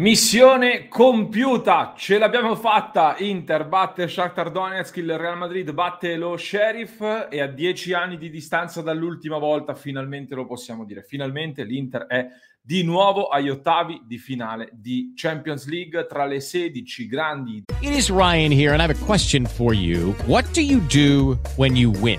Missione compiuta, ce l'abbiamo fatta. Inter batte Shakhtar Donetsk, il Real Madrid batte lo Sheriff e a dieci anni di distanza dall'ultima volta finalmente lo possiamo dire. Finalmente l'Inter è di nuovo agli ottavi di finale di Champions League tra le 16 grandi. It is Ryan here and I have a question for you. What do you do when you win?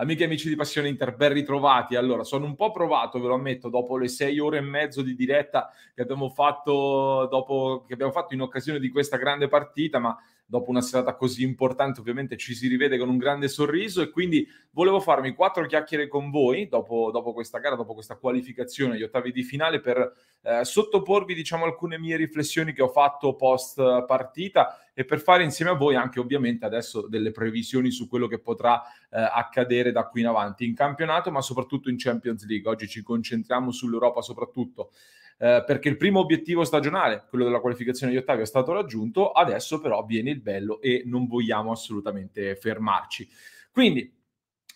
Amiche e amici di Passione Inter, ben ritrovati. Allora, sono un po' provato, ve lo ammetto, dopo le sei ore e mezzo di diretta che abbiamo fatto, dopo, che abbiamo fatto in occasione di questa grande partita, ma dopo una serata così importante ovviamente ci si rivede con un grande sorriso e quindi volevo farmi quattro chiacchiere con voi dopo, dopo questa gara, dopo questa qualificazione agli ottavi di finale per eh, sottoporvi diciamo alcune mie riflessioni che ho fatto post partita e per fare insieme a voi anche ovviamente adesso delle previsioni su quello che potrà eh, accadere da qui in avanti in campionato ma soprattutto in Champions League. Oggi ci concentriamo sull'Europa soprattutto eh, perché il primo obiettivo stagionale, quello della qualificazione di ottavi, è stato raggiunto, adesso però viene il bello e non vogliamo assolutamente fermarci. Quindi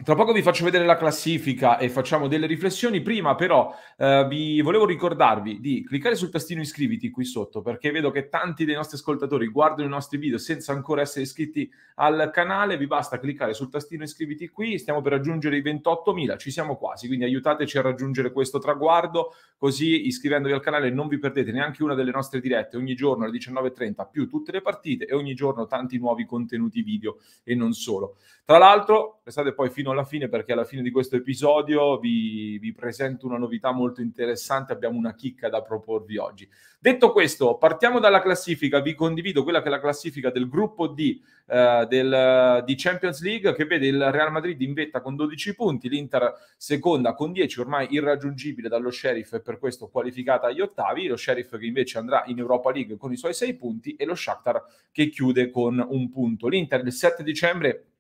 tra poco vi faccio vedere la classifica e facciamo delle riflessioni. Prima, però, eh, vi volevo ricordarvi di cliccare sul tastino iscriviti qui sotto perché vedo che tanti dei nostri ascoltatori guardano i nostri video senza ancora essere iscritti al canale. Vi basta cliccare sul tastino iscriviti qui. Stiamo per raggiungere i 28.000, ci siamo quasi. Quindi aiutateci a raggiungere questo traguardo. Così iscrivendovi al canale non vi perdete neanche una delle nostre dirette ogni giorno alle 19.30 più tutte le partite e ogni giorno tanti nuovi contenuti video e non solo. Tra l'altro, restate poi fino alla fine perché alla fine di questo episodio vi, vi, presento una novità molto interessante, abbiamo una chicca da proporvi oggi. Detto questo, partiamo dalla classifica, vi condivido quella che è la classifica del gruppo D eh, del, di Champions League che vede il Real Madrid in vetta con 12 punti, l'Inter seconda con 10, ormai irraggiungibile dallo Sheriff e per questo qualificata agli ottavi, lo Sheriff che invece andrà in Europa League con i suoi 6 punti e lo Shakhtar che chiude con un punto. L'Inter il 7 dicembre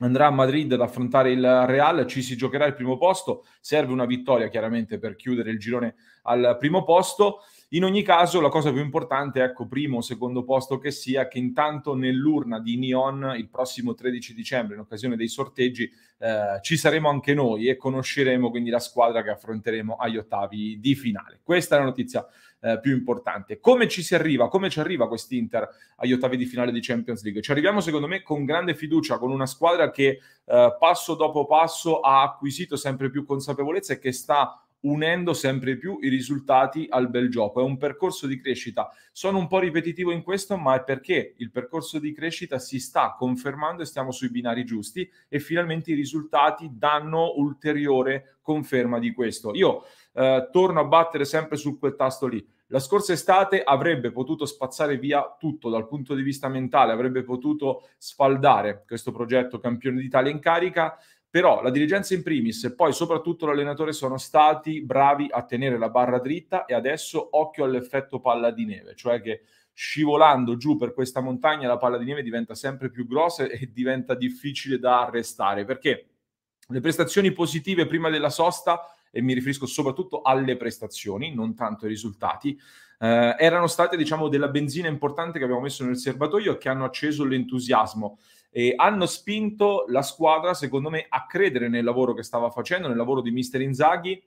andrà a Madrid ad affrontare il Real, ci si giocherà il primo posto, serve una vittoria chiaramente per chiudere il girone al primo posto. In ogni caso, la cosa più importante, ecco, primo o secondo posto che sia, che intanto nell'urna di Neon il prossimo 13 dicembre, in occasione dei sorteggi, eh, ci saremo anche noi e conosceremo quindi la squadra che affronteremo agli ottavi di finale. Questa è la notizia eh, più importante. Come ci si arriva? Come ci arriva quest'Inter agli ottavi di finale di Champions League? Ci arriviamo secondo me con grande fiducia, con una squadra che eh, passo dopo passo ha acquisito sempre più consapevolezza e che sta unendo sempre più i risultati al bel gioco. È un percorso di crescita. Sono un po' ripetitivo in questo, ma è perché il percorso di crescita si sta confermando e stiamo sui binari giusti e finalmente i risultati danno ulteriore conferma di questo. Io eh, torno a battere sempre su quel tasto lì. La scorsa estate avrebbe potuto spazzare via tutto dal punto di vista mentale, avrebbe potuto sfaldare questo progetto campione d'Italia in carica, però la dirigenza in primis e poi soprattutto l'allenatore sono stati bravi a tenere la barra dritta e adesso occhio all'effetto palla di neve, cioè che scivolando giù per questa montagna la palla di neve diventa sempre più grossa e diventa difficile da arrestare perché le prestazioni positive prima della sosta e mi riferisco soprattutto alle prestazioni, non tanto ai risultati, eh, erano state diciamo della benzina importante che abbiamo messo nel serbatoio e che hanno acceso l'entusiasmo e hanno spinto la squadra, secondo me, a credere nel lavoro che stava facendo, nel lavoro di Mister Inzaghi.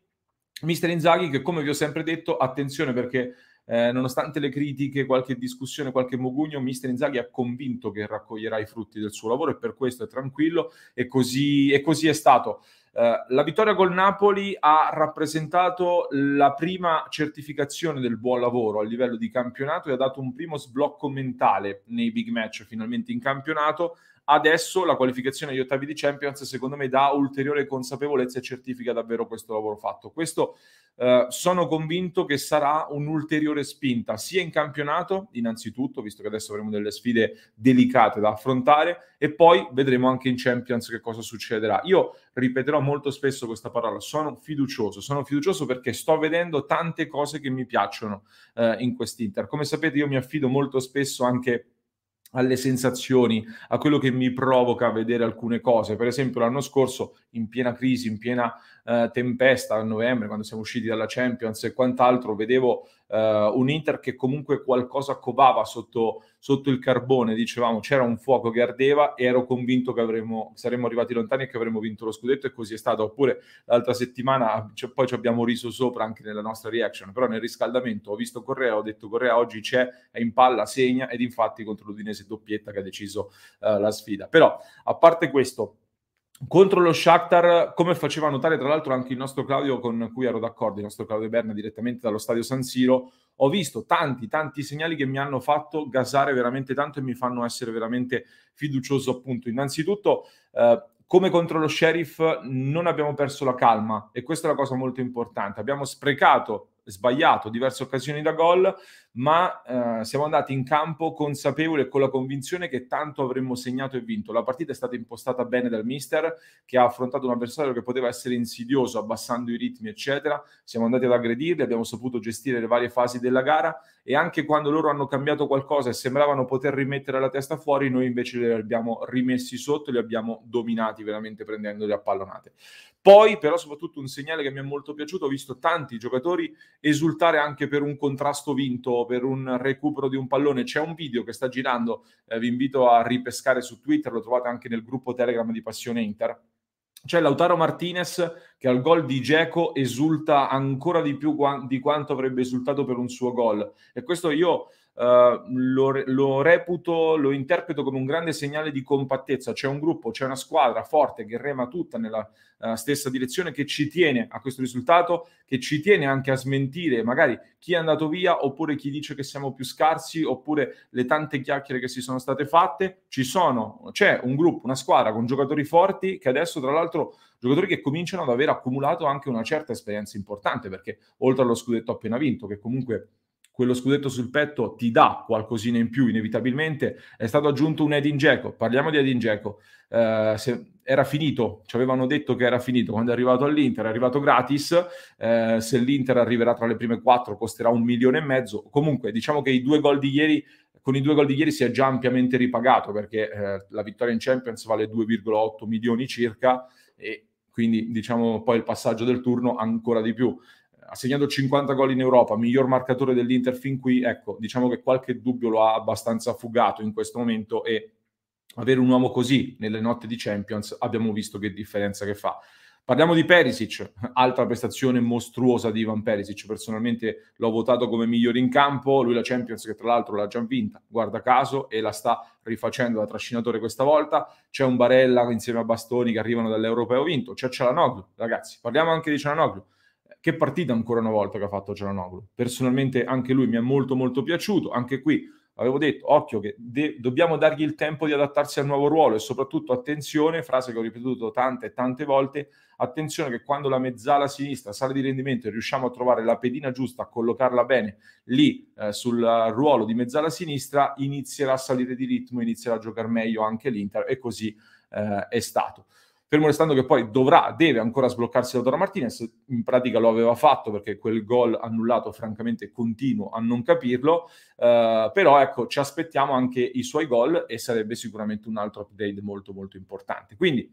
Mister Inzaghi che, come vi ho sempre detto, attenzione perché eh, nonostante le critiche, qualche discussione, qualche mogugno, Mister Inzaghi ha convinto che raccoglierà i frutti del suo lavoro e per questo è tranquillo e così, e così è stato. Uh, la vittoria col Napoli ha rappresentato la prima certificazione del buon lavoro a livello di campionato e ha dato un primo sblocco mentale nei big match finalmente in campionato. Adesso la qualificazione agli ottavi di Champions, secondo me, dà ulteriore consapevolezza e certifica davvero questo lavoro fatto. Questo eh, sono convinto che sarà un'ulteriore spinta sia in campionato, innanzitutto, visto che adesso avremo delle sfide delicate da affrontare, e poi vedremo anche in Champions che cosa succederà. Io ripeterò molto spesso questa parola, sono fiducioso, sono fiducioso perché sto vedendo tante cose che mi piacciono eh, in quest'Inter. Come sapete io mi affido molto spesso anche alle sensazioni, a quello che mi provoca vedere alcune cose. Per esempio, l'anno scorso, in piena crisi, in piena eh, tempesta, a novembre, quando siamo usciti dalla Champions e quant'altro, vedevo eh, un Inter che comunque qualcosa covava sotto, sotto, il carbone, dicevamo c'era un fuoco che ardeva e ero convinto che avremmo, saremmo arrivati lontani e che avremmo vinto lo scudetto e così è stato. Oppure l'altra settimana cioè, poi ci abbiamo riso sopra anche nella nostra reaction, però nel riscaldamento ho visto Correa, ho detto Correa oggi c'è, è in palla, segna ed infatti contro l'Udinese doppietta che ha deciso uh, la sfida. Però a parte questo, contro lo Shakhtar, come faceva notare tra l'altro anche il nostro Claudio con cui ero d'accordo, il nostro Claudio Berna direttamente dallo stadio San Siro, ho visto tanti, tanti segnali che mi hanno fatto gasare veramente tanto e mi fanno essere veramente fiducioso appunto. Innanzitutto, eh, come contro lo Sheriff non abbiamo perso la calma e questa è la cosa molto importante. Abbiamo sprecato sbagliato diverse occasioni da gol, ma eh, siamo andati in campo consapevoli e con la convinzione che tanto avremmo segnato e vinto. La partita è stata impostata bene dal mister, che ha affrontato un avversario che poteva essere insidioso, abbassando i ritmi, eccetera. Siamo andati ad aggredirli, abbiamo saputo gestire le varie fasi della gara e anche quando loro hanno cambiato qualcosa e sembravano poter rimettere la testa fuori, noi invece li abbiamo rimessi sotto li abbiamo dominati veramente prendendoli a pallonate. Poi, però, soprattutto un segnale che mi è molto piaciuto, ho visto tanti giocatori esultare anche per un contrasto vinto, per un recupero di un pallone. C'è un video che sta girando, eh, vi invito a ripescare su Twitter, lo trovate anche nel gruppo Telegram di Passione Inter. C'è Lautaro Martinez che al gol di Geco esulta ancora di più di quanto avrebbe esultato per un suo gol. E questo io Uh, lo, lo, reputo, lo interpreto come un grande segnale di compattezza. C'è un gruppo, c'è una squadra forte che rema tutta nella uh, stessa direzione, che ci tiene a questo risultato, che ci tiene anche a smentire magari chi è andato via, oppure chi dice che siamo più scarsi, oppure le tante chiacchiere che si sono state fatte. Ci sono, c'è un gruppo, una squadra con giocatori forti che adesso, tra l'altro, giocatori che cominciano ad aver accumulato anche una certa esperienza importante, perché oltre allo scudetto appena vinto, che comunque quello scudetto sul petto ti dà qualcosina in più inevitabilmente, è stato aggiunto un Edin Dzeko. Parliamo di Edin Dzeko. Eh, era finito, ci avevano detto che era finito quando è arrivato all'Inter, è arrivato gratis. Eh, se l'Inter arriverà tra le prime quattro costerà un milione e mezzo. Comunque diciamo che i due gol di ieri con i due gol di ieri si è già ampiamente ripagato perché eh, la vittoria in Champions vale 2,8 milioni circa e quindi diciamo poi il passaggio del turno ancora di più ha segnato 50 gol in Europa, miglior marcatore dell'Inter fin qui, ecco, diciamo che qualche dubbio lo ha abbastanza fugato in questo momento e avere un uomo così nelle notte di Champions abbiamo visto che differenza che fa. Parliamo di Perisic, altra prestazione mostruosa di Ivan Perisic, personalmente l'ho votato come migliore in campo, lui la Champions che tra l'altro l'ha già vinta, guarda caso, e la sta rifacendo da trascinatore questa volta, c'è un Barella insieme a Bastoni che arrivano dall'Europeo vinto, c'è Cialanoglu, ragazzi, parliamo anche di Cialanoglu, che partita ancora una volta che ha fatto Cialanoglu. Personalmente anche lui mi è molto molto piaciuto, anche qui avevo detto, occhio che de- dobbiamo dargli il tempo di adattarsi al nuovo ruolo e soprattutto attenzione, frase che ho ripetuto tante e tante volte, attenzione che quando la mezzala sinistra sale di rendimento e riusciamo a trovare la pedina giusta, a collocarla bene lì eh, sul ruolo di mezzala sinistra, inizierà a salire di ritmo, inizierà a giocare meglio anche l'Inter e così eh, è stato fermo restando che poi dovrà, deve ancora sbloccarsi Lautaro Martinez, in pratica lo aveva fatto perché quel gol annullato francamente continuo a non capirlo, uh, però ecco ci aspettiamo anche i suoi gol e sarebbe sicuramente un altro upgrade molto molto importante. Quindi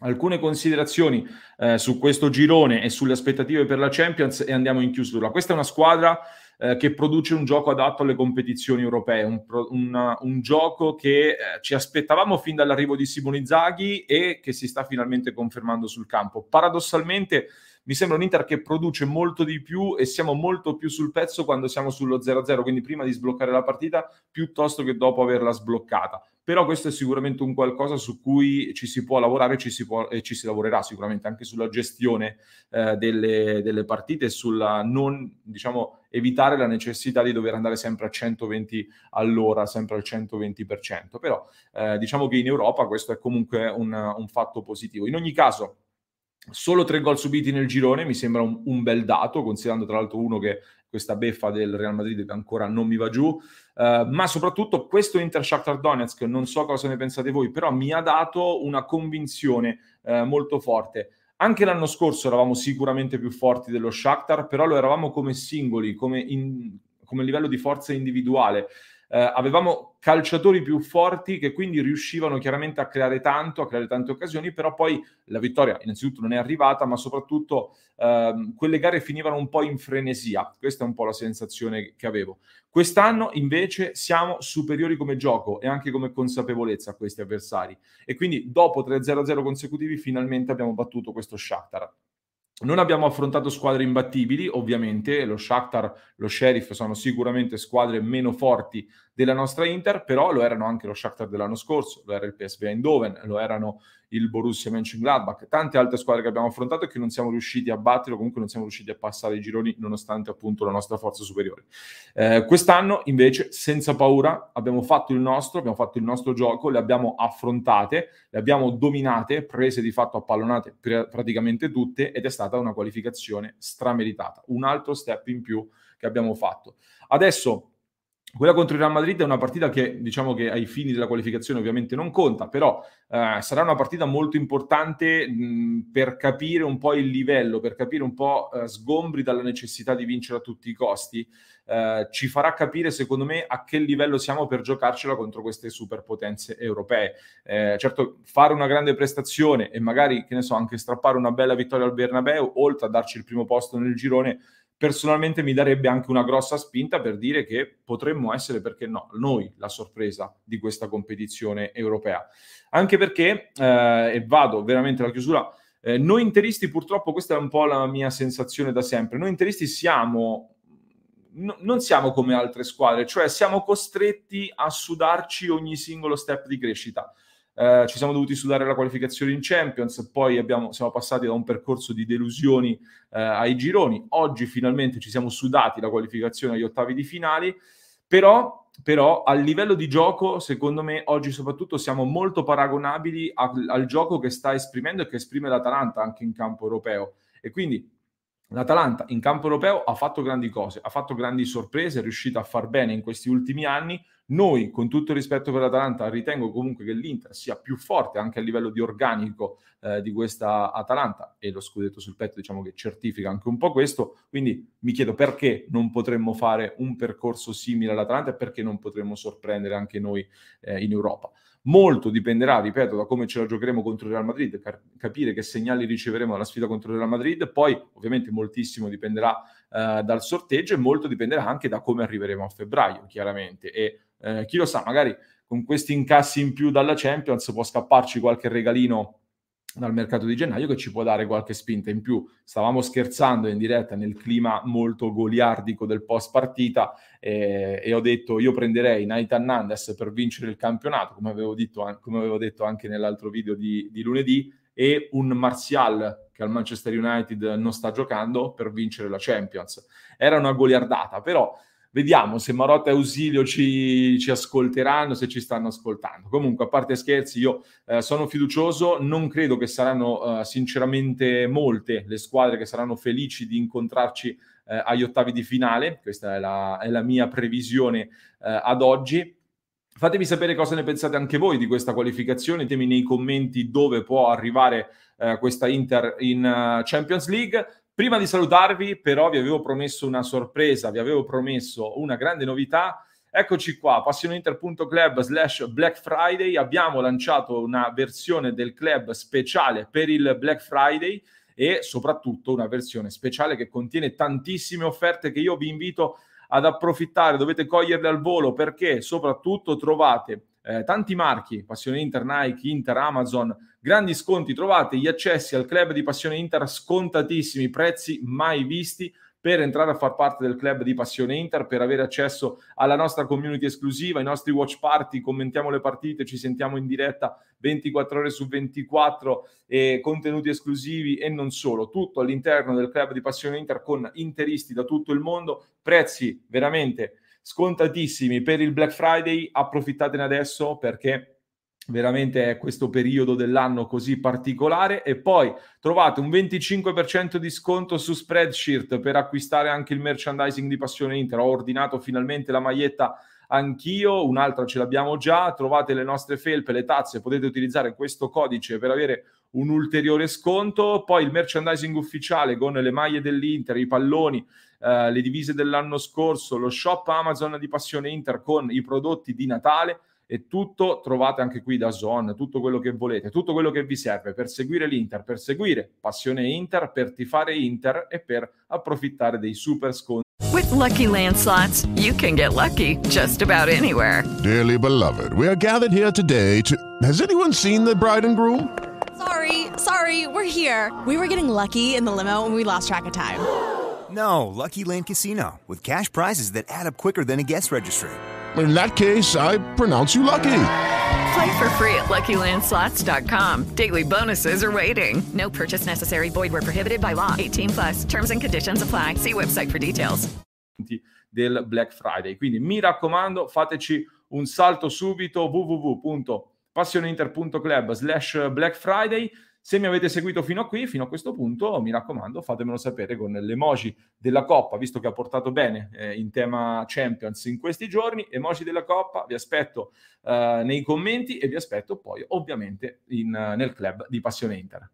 alcune considerazioni eh, su questo girone e sulle aspettative per la Champions e andiamo in chiusura. Questa è una squadra eh, che produce un gioco adatto alle competizioni europee, un, un, un gioco che eh, ci aspettavamo fin dall'arrivo di Simone Zaghi e che si sta finalmente confermando sul campo. Paradossalmente mi sembra un Inter che produce molto di più e siamo molto più sul pezzo quando siamo sullo 0-0, quindi prima di sbloccare la partita piuttosto che dopo averla sbloccata. Però questo è sicuramente un qualcosa su cui ci si può lavorare ci si può, e ci si lavorerà sicuramente anche sulla gestione eh, delle, delle partite e sulla non, diciamo, evitare la necessità di dover andare sempre a 120 all'ora, sempre al 120%. Però eh, diciamo che in Europa questo è comunque un, un fatto positivo. In ogni caso, Solo tre gol subiti nel girone mi sembra un, un, bel dato, considerando tra l'altro uno che questa beffa del Real Madrid ancora non mi va giù, uh, ma soprattutto questo Inter Shakhtar Donetsk, non so cosa ne pensate voi, però mi ha dato una convinzione uh, molto forte. Anche l'anno scorso eravamo sicuramente più forti dello Shakhtar, però lo eravamo come singoli, come, in, come livello di forza individuale eh, avevamo calciatori più forti che quindi riuscivano chiaramente a creare tanto, a creare tante occasioni, però poi la vittoria innanzitutto non è arrivata, ma soprattutto eh, quelle gare finivano un po' in frenesia. Questa è un po' la sensazione che avevo. Quest'anno invece siamo superiori come gioco e anche come consapevolezza a questi avversari e quindi dopo 3-0-0 consecutivi finalmente abbiamo battuto questo Shakhtar. Non abbiamo affrontato squadre imbattibili, ovviamente, lo Shakhtar, lo Sheriff sono sicuramente squadre meno forti della nostra Inter, però lo erano anche lo Shakhtar dell'anno scorso, lo era il PSV Eindhoven, lo erano il Borussia Mönchengladbach, tante altre squadre che abbiamo affrontato e che non siamo riusciti a battere o comunque non siamo riusciti a passare i gironi nonostante appunto la nostra forza superiore. Eh, quest'anno invece senza paura abbiamo fatto il nostro, abbiamo fatto il nostro gioco, le abbiamo affrontate, le abbiamo dominate, prese di fatto appallonate pr- praticamente tutte ed è stata una qualificazione strameritata, un altro step in più che abbiamo fatto. Adesso quella contro il Real Madrid è una partita che diciamo che ai fini della qualificazione ovviamente non conta, però eh, sarà una partita molto importante mh, per capire un po' il livello, per capire un po' eh, sgombri dalla necessità di vincere a tutti i costi. Eh, ci farà capire secondo me a che livello siamo per giocarcela contro queste superpotenze europee. Eh, certo, fare una grande prestazione e magari, che ne so, anche strappare una bella vittoria al Bernabeu, oltre a darci il primo posto nel girone, personalmente mi darebbe anche una grossa spinta per dire che potremmo essere, perché no, noi la sorpresa di questa competizione europea. Anche perché, eh, e vado veramente alla chiusura, eh, noi interisti purtroppo, questa è un po' la mia sensazione da sempre, noi interisti siamo, no, non siamo come altre squadre, cioè siamo costretti a sudarci ogni singolo step di crescita. Eh, ci siamo dovuti sudare la qualificazione in Champions, poi abbiamo, siamo passati da un percorso di delusioni eh, ai gironi, oggi finalmente ci siamo sudati la qualificazione agli ottavi di finali, però, però a livello di gioco, secondo me, oggi soprattutto siamo molto paragonabili al, al gioco che sta esprimendo e che esprime l'Atalanta anche in campo europeo. E quindi L'Atalanta in campo europeo ha fatto grandi cose, ha fatto grandi sorprese, è riuscita a far bene in questi ultimi anni, noi, con tutto il rispetto per l'Atalanta, ritengo comunque che l'Inter sia più forte anche a livello di organico eh, di questa Atalanta e lo scudetto sul petto diciamo che certifica anche un po' questo, quindi mi chiedo perché non potremmo fare un percorso simile all'Atalanta e perché non potremmo sorprendere anche noi eh, in Europa. Molto dipenderà, ripeto, da come ce la giocheremo contro il Real Madrid, capire che segnali riceveremo dalla sfida contro il Real Madrid, poi ovviamente moltissimo dipenderà eh, dal sorteggio e molto dipenderà anche da come arriveremo a febbraio, chiaramente. E eh, chi lo sa, magari con questi incassi in più dalla Champions può scapparci qualche regalino dal mercato di gennaio che ci può dare qualche spinta in più. Stavamo scherzando in diretta nel clima molto goliardico del post partita eh, e ho detto io prenderei Nathan Nandes per vincere il campionato, come avevo, detto, come avevo detto anche nell'altro video di, di lunedì, e un Martial che al Manchester United non sta giocando per vincere la Champions. Era una goliardata, però Vediamo se Marotta e Ausilio ci, ci, ascolteranno, se ci stanno ascoltando. Comunque, a parte scherzi, io eh, sono fiducioso, non credo che saranno eh, sinceramente molte le squadre che saranno felici di incontrarci eh, agli ottavi di finale, questa è la, è la mia previsione eh, ad oggi. Fatemi sapere cosa ne pensate anche voi di questa qualificazione, ditemi nei commenti dove può arrivare eh, questa Inter in uh, Champions League. Prima di salutarvi, però, vi avevo promesso una sorpresa, vi avevo promesso una grande novità. Eccoci qua, passioneinter.club slash Black Friday. Abbiamo lanciato una versione del club speciale per il Black Friday e soprattutto una versione speciale che contiene tantissime offerte che io vi invito ad approfittare, dovete coglierle al volo perché soprattutto trovate eh, tanti marchi, Passione Inter, Nike, Inter, Amazon, grandi sconti, trovate gli accessi al club di Passione Inter scontatissimi, prezzi mai visti per entrare a far parte del club di Passione Inter, per avere accesso alla nostra community esclusiva, ai nostri watch party, commentiamo le partite, ci sentiamo in diretta 24 ore su 24 e contenuti esclusivi e non solo, tutto all'interno del club di Passione Inter con interisti da tutto il mondo, prezzi veramente scontatissimi. Per il Black Friday, approfittatene adesso perché veramente è questo periodo dell'anno così particolare. E poi trovate un 25% di sconto su Spreadshirt per acquistare anche il merchandising di Passione Inter. Ho ordinato finalmente la maglietta anch'io, un'altra ce l'abbiamo già. Trovate le nostre felpe, le tazze potete utilizzare questo codice per avere un ulteriore sconto. Poi il merchandising ufficiale con le maglie dell'Inter, i palloni eh, le divise dell'anno scorso, lo shop Amazon di Passione Inter con i prodotti di Natale e tutto trovate anche qui da Zone, tutto quello che volete, tutto quello che vi serve per seguire l'Inter, per seguire Passione Inter, per tifare Inter e per approfittare dei super sconti. With lucky landslots, you can get lucky just about anywhere. Dearly beloved, we are gathered here today to. Has anyone seen the bride and groom? Sorry, sorry, we're here. We were getting lucky in the limo and we lost track of time. No, Lucky Land Casino, with cash prizes that add up quicker than a guest registry. In that case, I pronounce you lucky. Play for free at LuckyLandSlots.com. Daily bonuses are waiting. No purchase necessary. Void were prohibited by law. 18 plus. Terms and conditions apply. See website for details. del Black Friday. Quindi mi raccomando, fateci un salto subito www.passioneinter.club slash Black Friday. Se mi avete seguito fino a qui, fino a questo punto, mi raccomando, fatemelo sapere con l'emoji della Coppa, visto che ha portato bene eh, in tema Champions in questi giorni. Emoji della Coppa, vi aspetto eh, nei commenti e vi aspetto poi ovviamente in, nel club di Passione Inter.